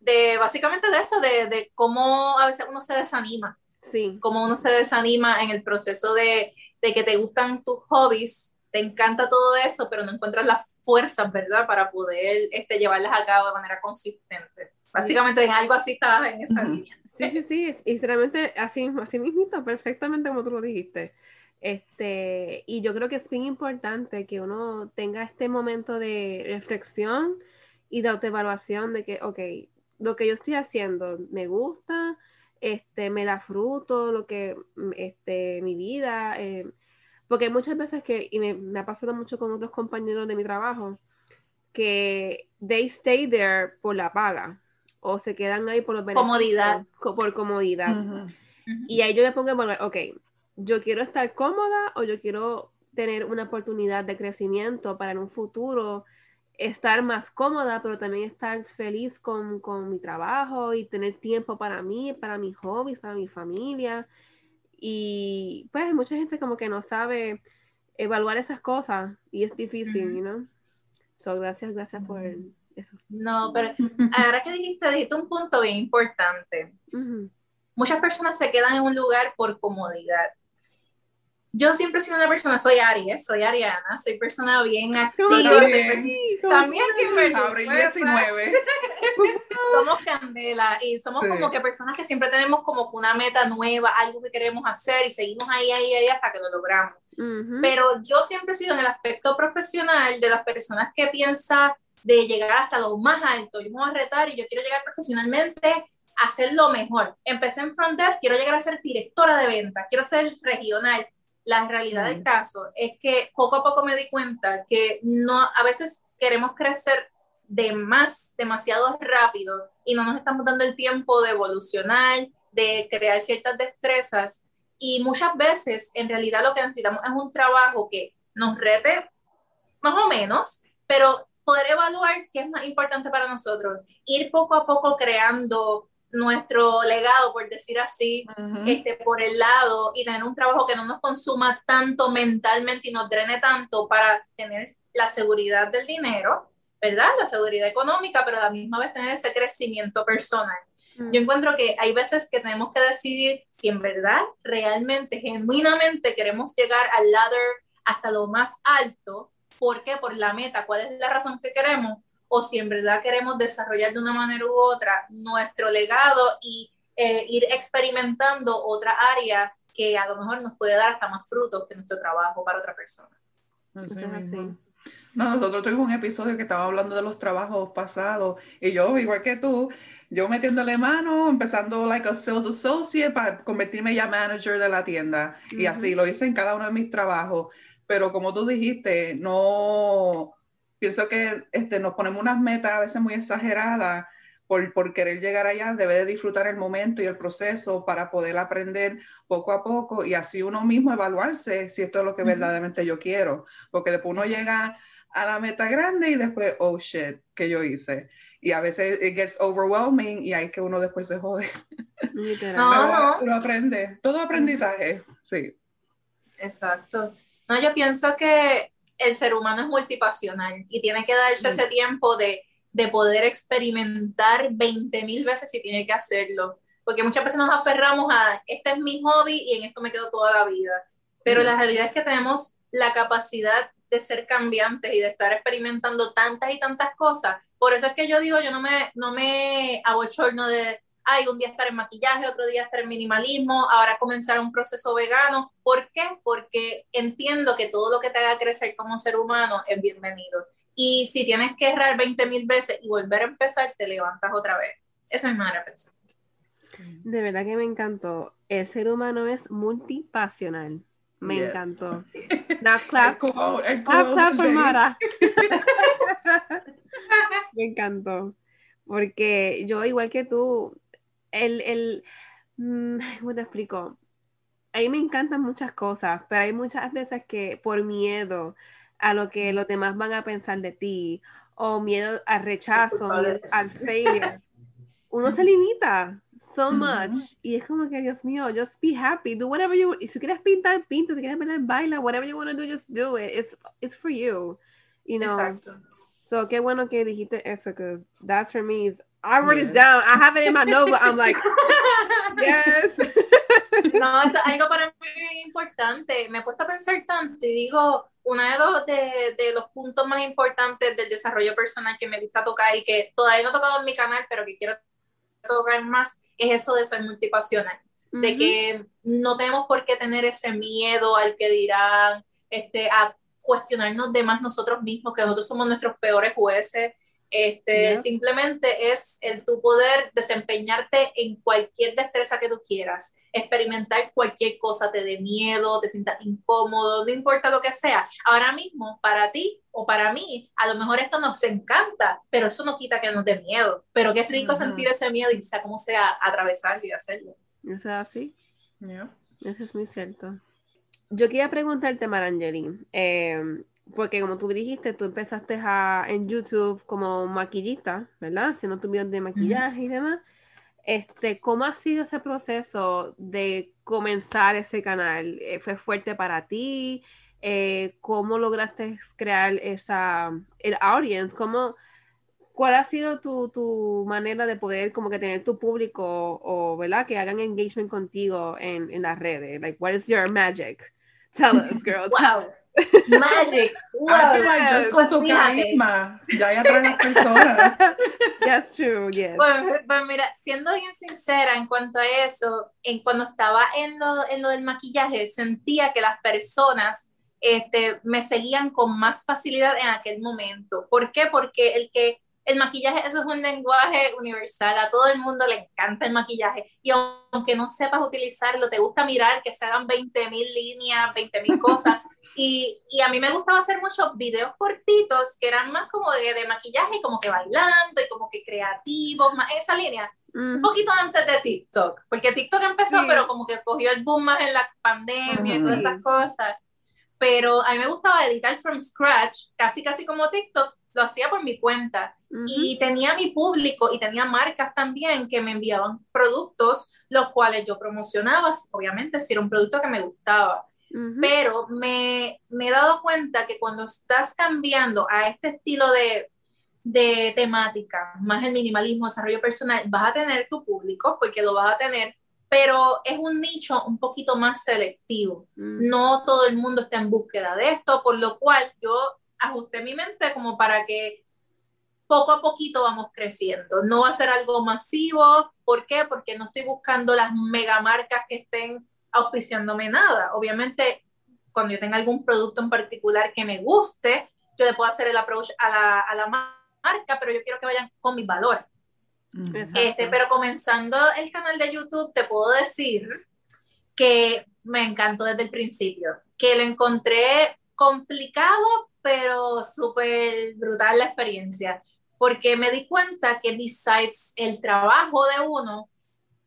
de básicamente de eso, de, de cómo a veces uno se desanima, sí, cómo uno se desanima en el proceso de, de que te gustan tus hobbies, te encanta todo eso, pero no encuentras las fuerzas, ¿verdad?, para poder este, llevarlas a cabo de manera consistente. Básicamente en algo así estabas en esa línea. Sí, sí, sí, es- y realmente así mismo, así mismito, perfectamente como tú lo dijiste. Este, y yo creo que es bien importante que uno tenga este momento de reflexión y de autoevaluación de que, ok, lo que yo estoy haciendo me gusta, este, me da fruto, lo que, mm, este, mi vida, eh, porque muchas veces que, y me, me ha pasado mucho con otros compañeros de mi trabajo, que they stay there por la paga o se quedan ahí por los beneficios, Comodidad. co- por comodidad. Ujú. Y ahí yo me pongo a evaluar, ok, yo quiero estar cómoda o yo quiero tener una oportunidad de crecimiento para en un futuro estar más cómoda, pero también estar feliz con, con mi trabajo y tener tiempo para mí, para mis hobbies, para mi familia. Y pues hay mucha gente como que no sabe evaluar esas cosas y es difícil, Ujú. you know? So, gracias, gracias por. Eso. No, pero ahora que dijiste, dijiste un punto bien importante. Ujú. muchas personas se quedan en un lugar por comodidad. Yo siempre sido una persona, soy Aries, soy Ariana, soy persona bien activa, ¿Cómo soy bien? perso- también Kimberly, Abril pues, 19. somos candela y somos Sí. como que personas que siempre tenemos como una meta nueva, algo que queremos hacer y seguimos ahí, ahí, ahí hasta que lo logramos. Ujú. Pero yo siempre he sido en el aspecto profesional de las personas que piensa de llegar hasta lo más alto. Yo me voy a retar y yo quiero llegar profesionalmente a hacer lo mejor. Empecé en front desk, quiero llegar a ser directora de ventas, quiero ser regional. La realidad del caso es que poco a poco me di cuenta que no, a veces queremos crecer de más, demasiado rápido y no nos estamos dando el tiempo de evolucionar, de crear ciertas destrezas y muchas veces en realidad lo que necesitamos es un trabajo que nos rete más o menos, pero poder evaluar qué es más importante para nosotros, ir poco a poco creando nuestro legado, por decir así, este, por el lado y tener un trabajo que no nos consuma tanto mentalmente y nos drene tanto para tener la seguridad del dinero, ¿verdad? La seguridad económica, pero a la misma vez tener ese crecimiento personal. Yo encuentro que hay veces que tenemos que decidir si en verdad, realmente, genuinamente queremos llegar al ladder hasta lo más alto. ¿Por qué? Por la meta. ¿Cuál es la razón que queremos? O si en verdad queremos desarrollar de una manera u otra nuestro legado y eh, ir experimentando otra área que a lo mejor nos puede dar hasta más frutos que nuestro trabajo para otra persona. No, nosotros tuvimos un episodio que estaba hablando de los trabajos pasados y yo, igual que tú, yo metiéndole mano, empezando like a sales associate para convertirme ya manager de la tienda y así lo hice en cada uno de mis trabajos, pero como tú dijiste, no, pienso que este, nos ponemos unas metas a veces muy exageradas por, por, querer llegar allá, debe de disfrutar el momento y el proceso para poder aprender poco a poco y así uno mismo evaluarse si esto es lo que verdaderamente yo quiero, porque después uno llega a la meta grande y después, oh shit, que yo hice. Y a veces it gets overwhelming y hay que uno después se jode. No, no. aprende. Todo aprendizaje, sí. Exacto. No, yo pienso que el ser humano es multipasional y tiene que darse ese tiempo de, de poder experimentar 20 mil veces si tiene que hacerlo. Porque muchas veces nos aferramos a, este es mi hobby y en esto me quedo toda la vida. Pero la realidad es que tenemos la capacidad de ser cambiantes y de estar experimentando tantas y tantas cosas. Por eso es que yo digo, yo no me, no me abochorno de, ay, un día estar en maquillaje, otro día estar en minimalismo, ahora comenzar un proceso vegano. ¿Por qué? Porque entiendo que todo lo que te haga crecer como ser humano es bienvenido. Y si tienes que errar 20 mil veces y volver a empezar, te levantas otra vez. Esa es mi manera de pensar. De verdad que me encantó. El ser humano es multipasional. Me encantó. Now clap. clap, clap for Mara. Me encantó. Porque yo, igual que tú, el, el, mm, ¿cómo te explico? A mí me encantan muchas cosas, pero hay muchas veces que por miedo a lo que los demás van a pensar de ti, o miedo al rechazo, al failure, uno se limita so much. Y es como que, Dios mío, just be happy. Do whatever you Si quieres pintar, pinta. Si quieres bailar, baila. Whatever you want to do, just do it. It's, it's for you. You know? Exacto. So, qué bueno que dijiste eso, because that's for me. I wrote it down. I have it in my notebook. I'm like, yes. no, es algo para mí importante. Me he puesto a pensar tanto y digo, uno de los, de, de, los puntos más importantes del desarrollo personal que me gusta tocar y que todavía no he tocado en mi canal, pero que quiero tocar más, es eso de ser multipasional, de que no tenemos por qué tener ese miedo al que dirán, este, a cuestionarnos de más nosotros mismos, que nosotros somos nuestros peores jueces, este, Simplemente es el tu poder desempeñarte en cualquier destreza que tú quieras, experimentar cualquier cosa, te dé miedo, te sientas incómodo, no importa lo que sea. Ahora mismo, para ti o para mí, a lo mejor esto nos encanta, pero eso no quita que nos dé miedo. Pero qué rico sentir ese miedo y sea como sea atravesarlo y hacerlo. Eso es así. Eso es muy cierto. Yo quería preguntarte, Marangeli, eh, porque como tú dijiste, tú empezaste a, en YouTube como maquillista, ¿verdad? Haciendo tu videos de maquillaje y demás. Este, ¿Cómo ha sido ese proceso de comenzar ese canal? Eh, ¿Fue fuerte para ti? Eh, ¿Cómo lograste crear esa, el audience? ¿Cómo, ¿Cuál ha sido tu, tu, manera de poder como que tener tu público o, ¿verdad? Que hagan engagement contigo en, en las redes? Like, what is your magic? Tell us, girl. Tell us. Magic. Wow. Yes. Con su carisma. Ya ya trae las personas. That's true, yes. Pues, pues, mira, siendo bien sincera en cuanto a eso, en cuando estaba en lo, en lo del maquillaje, sentía que las personas este, me seguían con más facilidad en aquel momento. ¿Por qué? Porque el que el maquillaje, eso es un lenguaje universal, a todo el mundo le encanta el maquillaje y aunque no sepas utilizarlo, te gusta mirar que se hagan 20 mil líneas, 20 mil cosas, Y, y, a mí me gustaba hacer muchos videos cortitos que eran más como de, de, maquillaje y como que bailando y como que creativos, más esa línea. Un poquito antes de TikTok, porque TikTok empezó, pero como que cogió el boom más en la pandemia y todas esas cosas. Pero a mí me gustaba editar from scratch, casi casi como TikTok, lo hacía por mi cuenta. Y tenía mi público y tenía marcas también que me enviaban productos, los cuales yo promocionaba, obviamente, si era un producto que me gustaba. Pero me, me, he dado cuenta que cuando estás cambiando a este estilo de, de temática, más el minimalismo, desarrollo personal, vas a tener tu público, porque lo vas a tener, pero es un nicho un poquito más selectivo. No todo el mundo está en búsqueda de esto, por lo cual yo ajusté mi mente como para que poco a poquito vamos creciendo. No va a ser algo masivo. ¿Por qué? Porque no estoy buscando las megamarcas que estén auspiciándome nada. Obviamente, cuando yo tenga algún producto en particular que me guste, yo le puedo hacer el approach a la, a la marca, pero yo quiero que vayan con mis valores. Este, pero comenzando el canal de YouTube, te puedo decir que me encantó desde el principio, que lo encontré complicado, pero súper brutal la experiencia, porque me di cuenta que besides el trabajo de uno,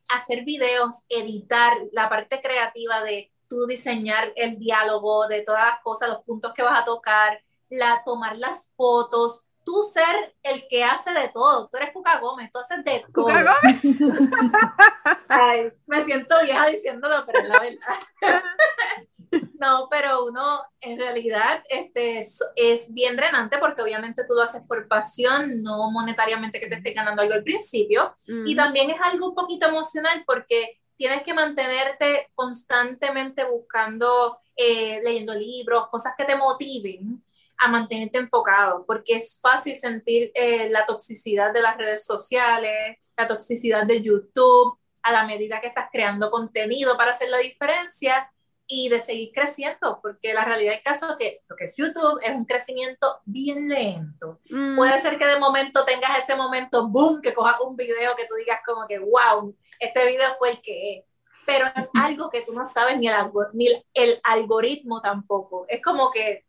hacer videos, editar la parte creativa de tú diseñar el diálogo, de todas las cosas, los puntos que vas a tocar, la tomar las fotos, tú ser el que hace de todo. Tú eres Cuca Gómez, tú haces de todo. ¿Cuca Gómez? Ay, me siento vieja diciéndolo, pero es la verdad. no, pero uno en realidad este, es, bien drenante porque obviamente tú lo haces por pasión, no monetariamente que te esté ganando algo al principio. Y también es algo un poquito emocional porque tienes que mantenerte constantemente buscando, eh, leyendo libros, cosas que te motiven a mantenerte enfocado, porque es fácil sentir eh, la toxicidad de las redes sociales, la toxicidad de YouTube, a la medida que estás creando contenido para hacer la diferencia y de seguir creciendo, porque la realidad del caso es que lo que es YouTube es un crecimiento bien lento. Mm. Puede ser que de momento tengas ese momento, boom, que cojas un video que tú digas como que, wow, este video fue el que es. Pero es algo que tú no sabes ni el, ni el algoritmo tampoco. Es como que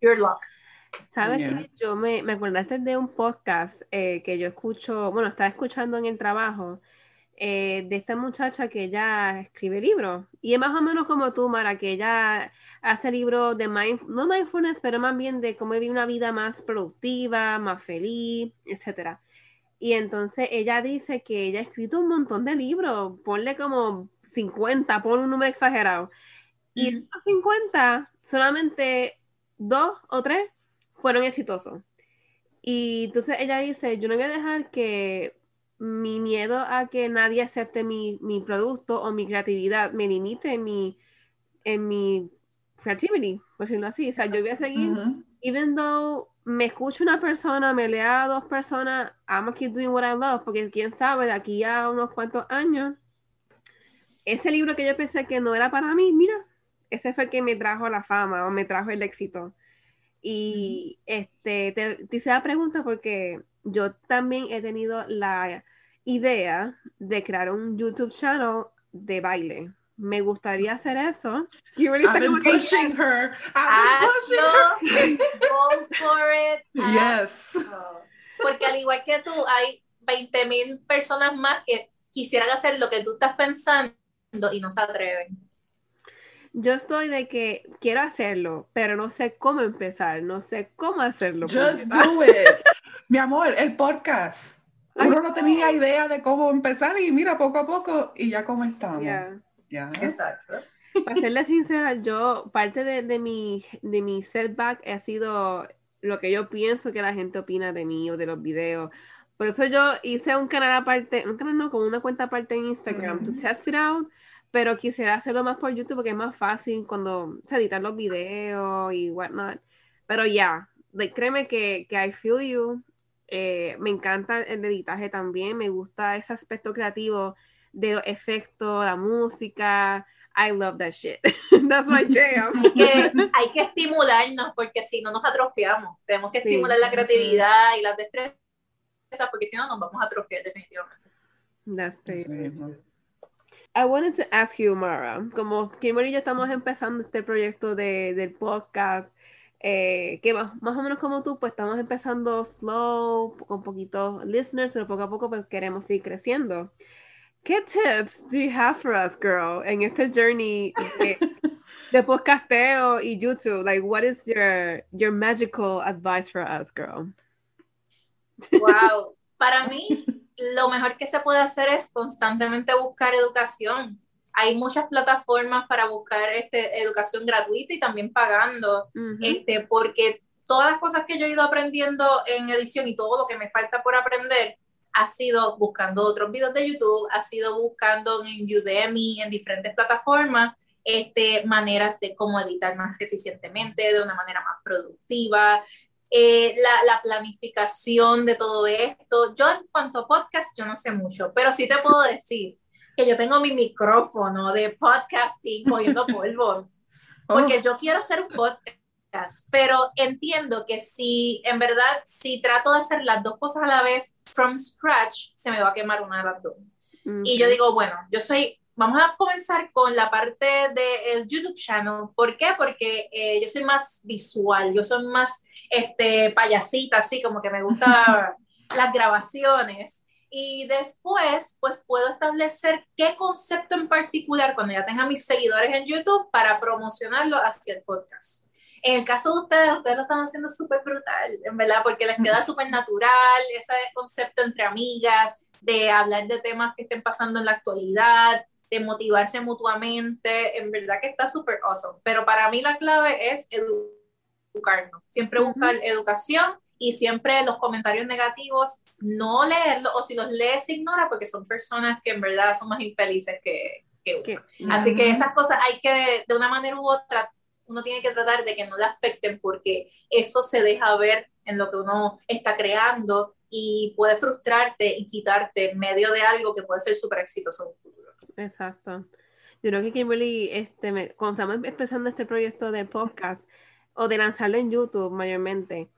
your luck. Sabes que yo me, me acordaste de un podcast eh, que yo escucho, bueno, estaba escuchando en el trabajo, eh, de esta muchacha que ella escribe libros. Y es más o menos como tú, Mara, que ella hace libros de mind, no mindfulness, pero más bien de cómo vivir una vida más productiva, más feliz, etc. Y entonces ella dice que ella ha escrito un montón de libros, ponle como 50, pon un número exagerado. Y mm. 50 solamente dos o tres fueron exitosos. Y entonces ella dice, yo no voy a dejar que mi miedo a que nadie acepte mi, producto o mi creatividad me limite en mi, en mi creativity, por decirlo así. O sea, yo voy a seguir, even though me escucha una persona, me lea a dos personas, I'm gonna keep doing what I love, porque quién sabe, de aquí a unos cuantos años, ese libro que yo pensé que no era para mí, mira, ese fue el que me trajo la fama o me trajo el éxito. Y este, te, hice la pregunta porque yo también he tenido la idea de crear un YouTube channel de baile. Me gustaría hacer eso. Kimberly I've been pushing her. Hazlo. Go for it. Yes. Porque al igual que tú, hay 20 mil personas más que quisieran hacer lo que tú estás pensando y no se atreven yo estoy de que quiero hacerlo, pero no sé cómo empezar, no sé cómo hacerlo. Just do it. Mi amor, el podcast. Uno no tenía idea de cómo empezar y mira, poco a poco y ya cómo estamos. Ya. Exacto. Para serle sincera, yo, parte de, de, mi, de mi setback ha sido lo que yo pienso que la gente opina de mí o de los videos. Por eso yo hice un canal aparte, un canal no, con una cuenta aparte en Instagram, to test it out pero quisiera hacerlo más por YouTube porque es más fácil cuando se editan los videos y whatnot. Pero ya, créeme que, que I feel you. Eh, me encanta el editaje también, me gusta ese aspecto creativo de efectos, la música. I love that shit. That's my jam. hay, que, hay que estimularnos porque si no nos atrofiamos. Tenemos que estimular la creatividad y las destrezas porque si no nos vamos a atrofiar definitivamente. That's great. I wanted to ask you, Mara, como Kimberly y yo estamos empezando este proyecto de, del podcast, eh, que más, más, o menos como tú, pues estamos empezando slow, con poquitos listeners, pero poco a poco pues queremos seguir creciendo. ¿Qué tips do you have for us, girl, en este journey de de podcasteo y YouTube. Like, what is your, your magical advice for us, girl? Wow. Para mí, lo mejor que se puede hacer es constantemente buscar educación. Hay muchas plataformas para buscar este, educación gratuita y también pagando, este, porque todas las cosas que yo he ido aprendiendo en edición y todo lo que me falta por aprender ha sido buscando otros videos de YouTube, ha sido buscando en Udemy, en diferentes plataformas, este, maneras de cómo editar más eficientemente, de una manera más productiva, eh, la, planificación de todo esto. Yo en cuanto a podcast, yo no sé mucho, pero sí te puedo decir que yo tengo mi micrófono de podcasting cogiendo polvo, porque oh. yo quiero hacer un podcast pero entiendo que si en verdad, si trato de hacer las dos cosas a la vez from scratch, se me va a quemar una de las dos. Y yo digo, bueno, yo soy, vamos a comenzar con la parte del YouTube channel. ¿Por qué? Porque eh, yo soy más visual, yo soy más este, payasita, así como que me gusta las grabaciones. Y después, pues puedo establecer qué concepto en particular, cuando ya tenga mis seguidores en YouTube, para promocionarlo hacia el podcast. En el caso de ustedes, ustedes lo están haciendo súper brutal, en verdad, porque les queda súper natural ese concepto entre amigas, de hablar de temas que estén pasando en la actualidad, de motivarse mutuamente, en verdad que está súper awesome. Pero para mí la clave es educarnos, siempre buscar educación y siempre los comentarios negativos no leerlos, o si los lees, ignora, porque son personas que en verdad son más infelices que, que uno. Así que esas cosas hay que, de una manera u otra, uno tiene que tratar de que no le afecten porque eso se deja ver en lo que uno está creando y puede frustrarte y quitarte en medio de algo que puede ser súper exitoso en un futuro. Exacto. Yo creo que Kimberly, este, cuando estamos empezando este proyecto de podcast o de lanzarlo en YouTube mayormente,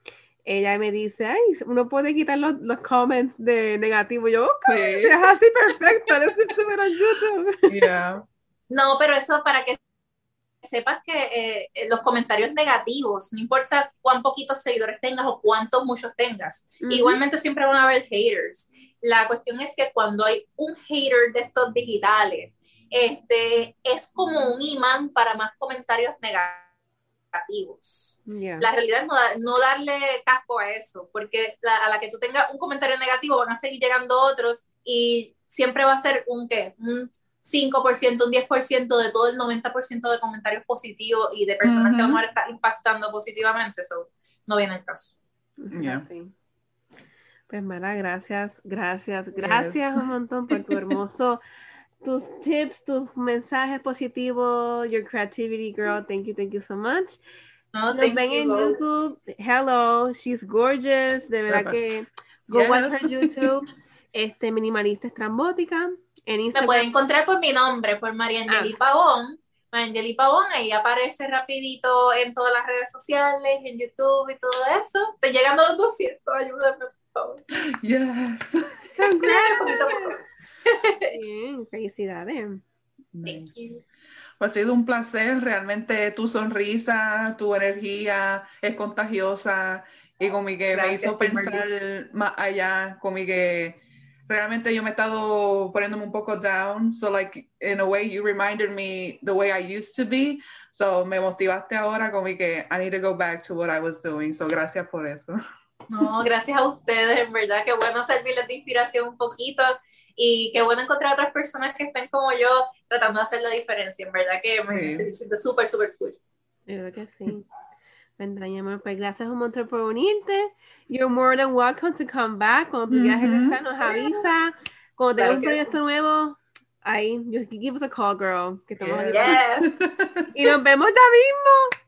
ella me dice, ay, uno puede quitar los, los comments de negativo. Yo, ok, es así perfecto, eso estuviera en YouTube. No, pero eso para que sepas que eh, eh, los comentarios negativos, no importa cuán poquitos seguidores tengas o cuántos muchos tengas, igualmente siempre van a haber haters. La cuestión es que cuando hay un hater de estos digitales, este, es como un imán para más comentarios negativos. La realidad es no, darle casco a eso, porque a la que tú tengas un comentario negativo van a seguir llegando otros y siempre va a ser un qué, un 5%, un 10% de todo el 90% de comentarios positivos y de personas que vamos a estar impactando positivamente. Eso no viene el caso. Pues Mara, gracias, gracias, gracias un montón por tu hermoso, tus tips, tus mensajes positivos, your creativity, girl. Thank you, thank you so much. No, Nos ven en YouTube. Hello, she's gorgeous. De verdad que go watch her YouTube. Este, minimalista estrambótica. Me pueden encontrar por mi nombre, por María Angeli ah. Pavón. María Angeli Pavón, ahí aparece rapidito en todas las redes sociales, en YouTube y todo eso. Estoy llegando a los 200, ayúdame, por favor. Yes. Bien, felicidades. ha sido un placer, realmente tu sonrisa, tu energía es contagiosa y como que me hizo pensar más allá, como que realmente yo me he estado poniéndome un poco down. So like, in a way, you reminded me the way I used to be. So me motivaste ahora como que I need to go back to what I was doing. So gracias por eso. No, gracias a ustedes, en verdad, qué bueno servirles de inspiración un poquito y qué bueno encontrar otras personas que estén como yo tratando de hacer la diferencia, en verdad que me siento súper, súper cool. Yo creo que sí. Vendrá, pues gracias un montón por unirte. You're more than welcome to come back. Cuando tú quieras regresar, nos avisa. Cuando tengas un proyecto nuevo, ahí, you give us a call, girl. Que estamos yes. Y nos vemos ya mismo.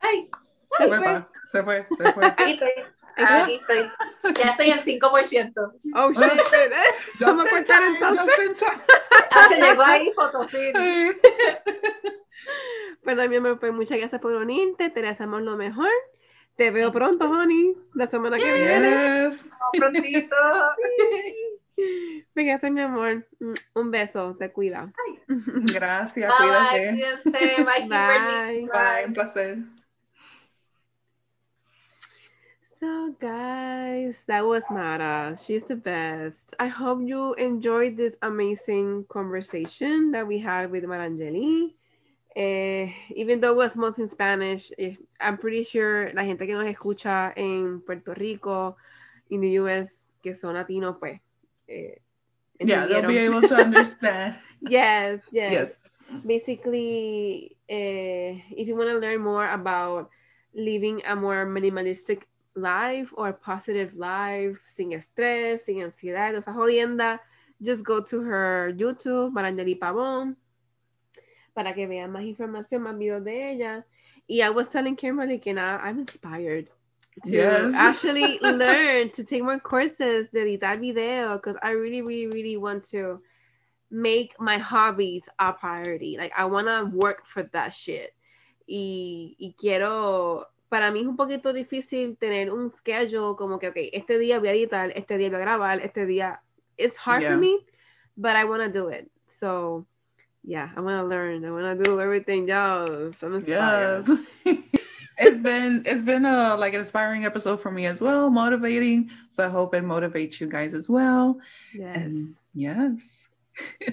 Ay, se, fue, se fue, se fue. Ahí estoy. Aquí estoy. Ya estoy en 5%. Oh, shit. Vamos a escuchar entonces. Ah, llegó ahí fotofinish. Pero también me pues, muchas gracias por unirte. Te deseamos lo mejor. Te veo pronto, honey. La semana que viene. Prontito. Venga, mi amor. Un beso. Te cuida. Gracias. Bye, cuídense. Bye, Bye. Bye. Un placer. So, guys, that was Mara. She's the best. I hope you enjoyed this amazing conversation that we had with Marangeli. Eh, even though it was mostly in Spanish, if, I'm pretty sure la gente que nos escucha en Puerto Rico, in the US, que son latinos, pues. Eh, Yeah, they'll be able to understand. yes, yes. yes. Basically, uh, if you want to learn more about living a more minimalistic life or positive life, sin estrés, sin ansiedad, esa jodienda, just go to her YouTube, Marangeli Pavón, para que vean más información, más videos de ella. Y I was telling Kimberly que now I'm inspired to Yes. actually learn to take more courses de editar video because I really, really, really want to make my hobbies a priority. Like I want to work for that shit. Y, y quiero, para mí es un poquito difícil tener un schedule como que, ok, este día voy a editar, este día voy a grabar, este día. It's hard Yeah. for me, but I want to do it. So, yeah, I want to learn. I want to do everything, y'all. I'm inspired. Yes. it's been it's been a like an inspiring episode for me as well, motivating. So I hope it motivates you guys as well. Yes. And yes.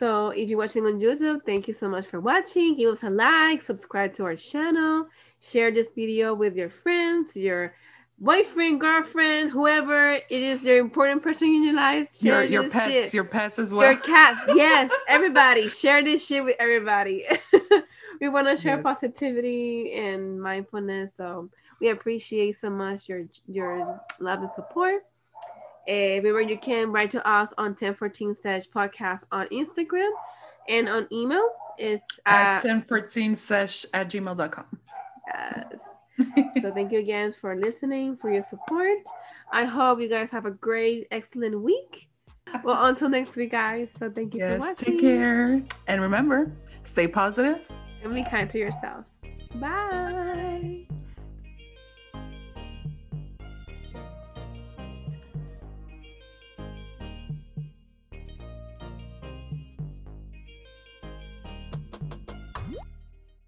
So if you're watching on YouTube, thank you so much for watching. Give us a like, subscribe to our channel, share this video with your friends, your boyfriend, girlfriend, whoever it is, your important person in your life. Your Share your this pets, shit. your pets as well. Your cats, yes, everybody. Share this shit with everybody. we want to share Yes. positivity and mindfulness. So we appreciate so much your your love and support. Uh, remember, you can write to us on 1014 Sesh Podcast on Instagram and on email. It's at uh, 1014sesh at gmail.com. yes. so thank you again for listening, for your support. I hope you guys have a great, excellent week. Well, until next week, guys. So thank you for watching. take care. And remember, stay. And be kind to yourself. Bye.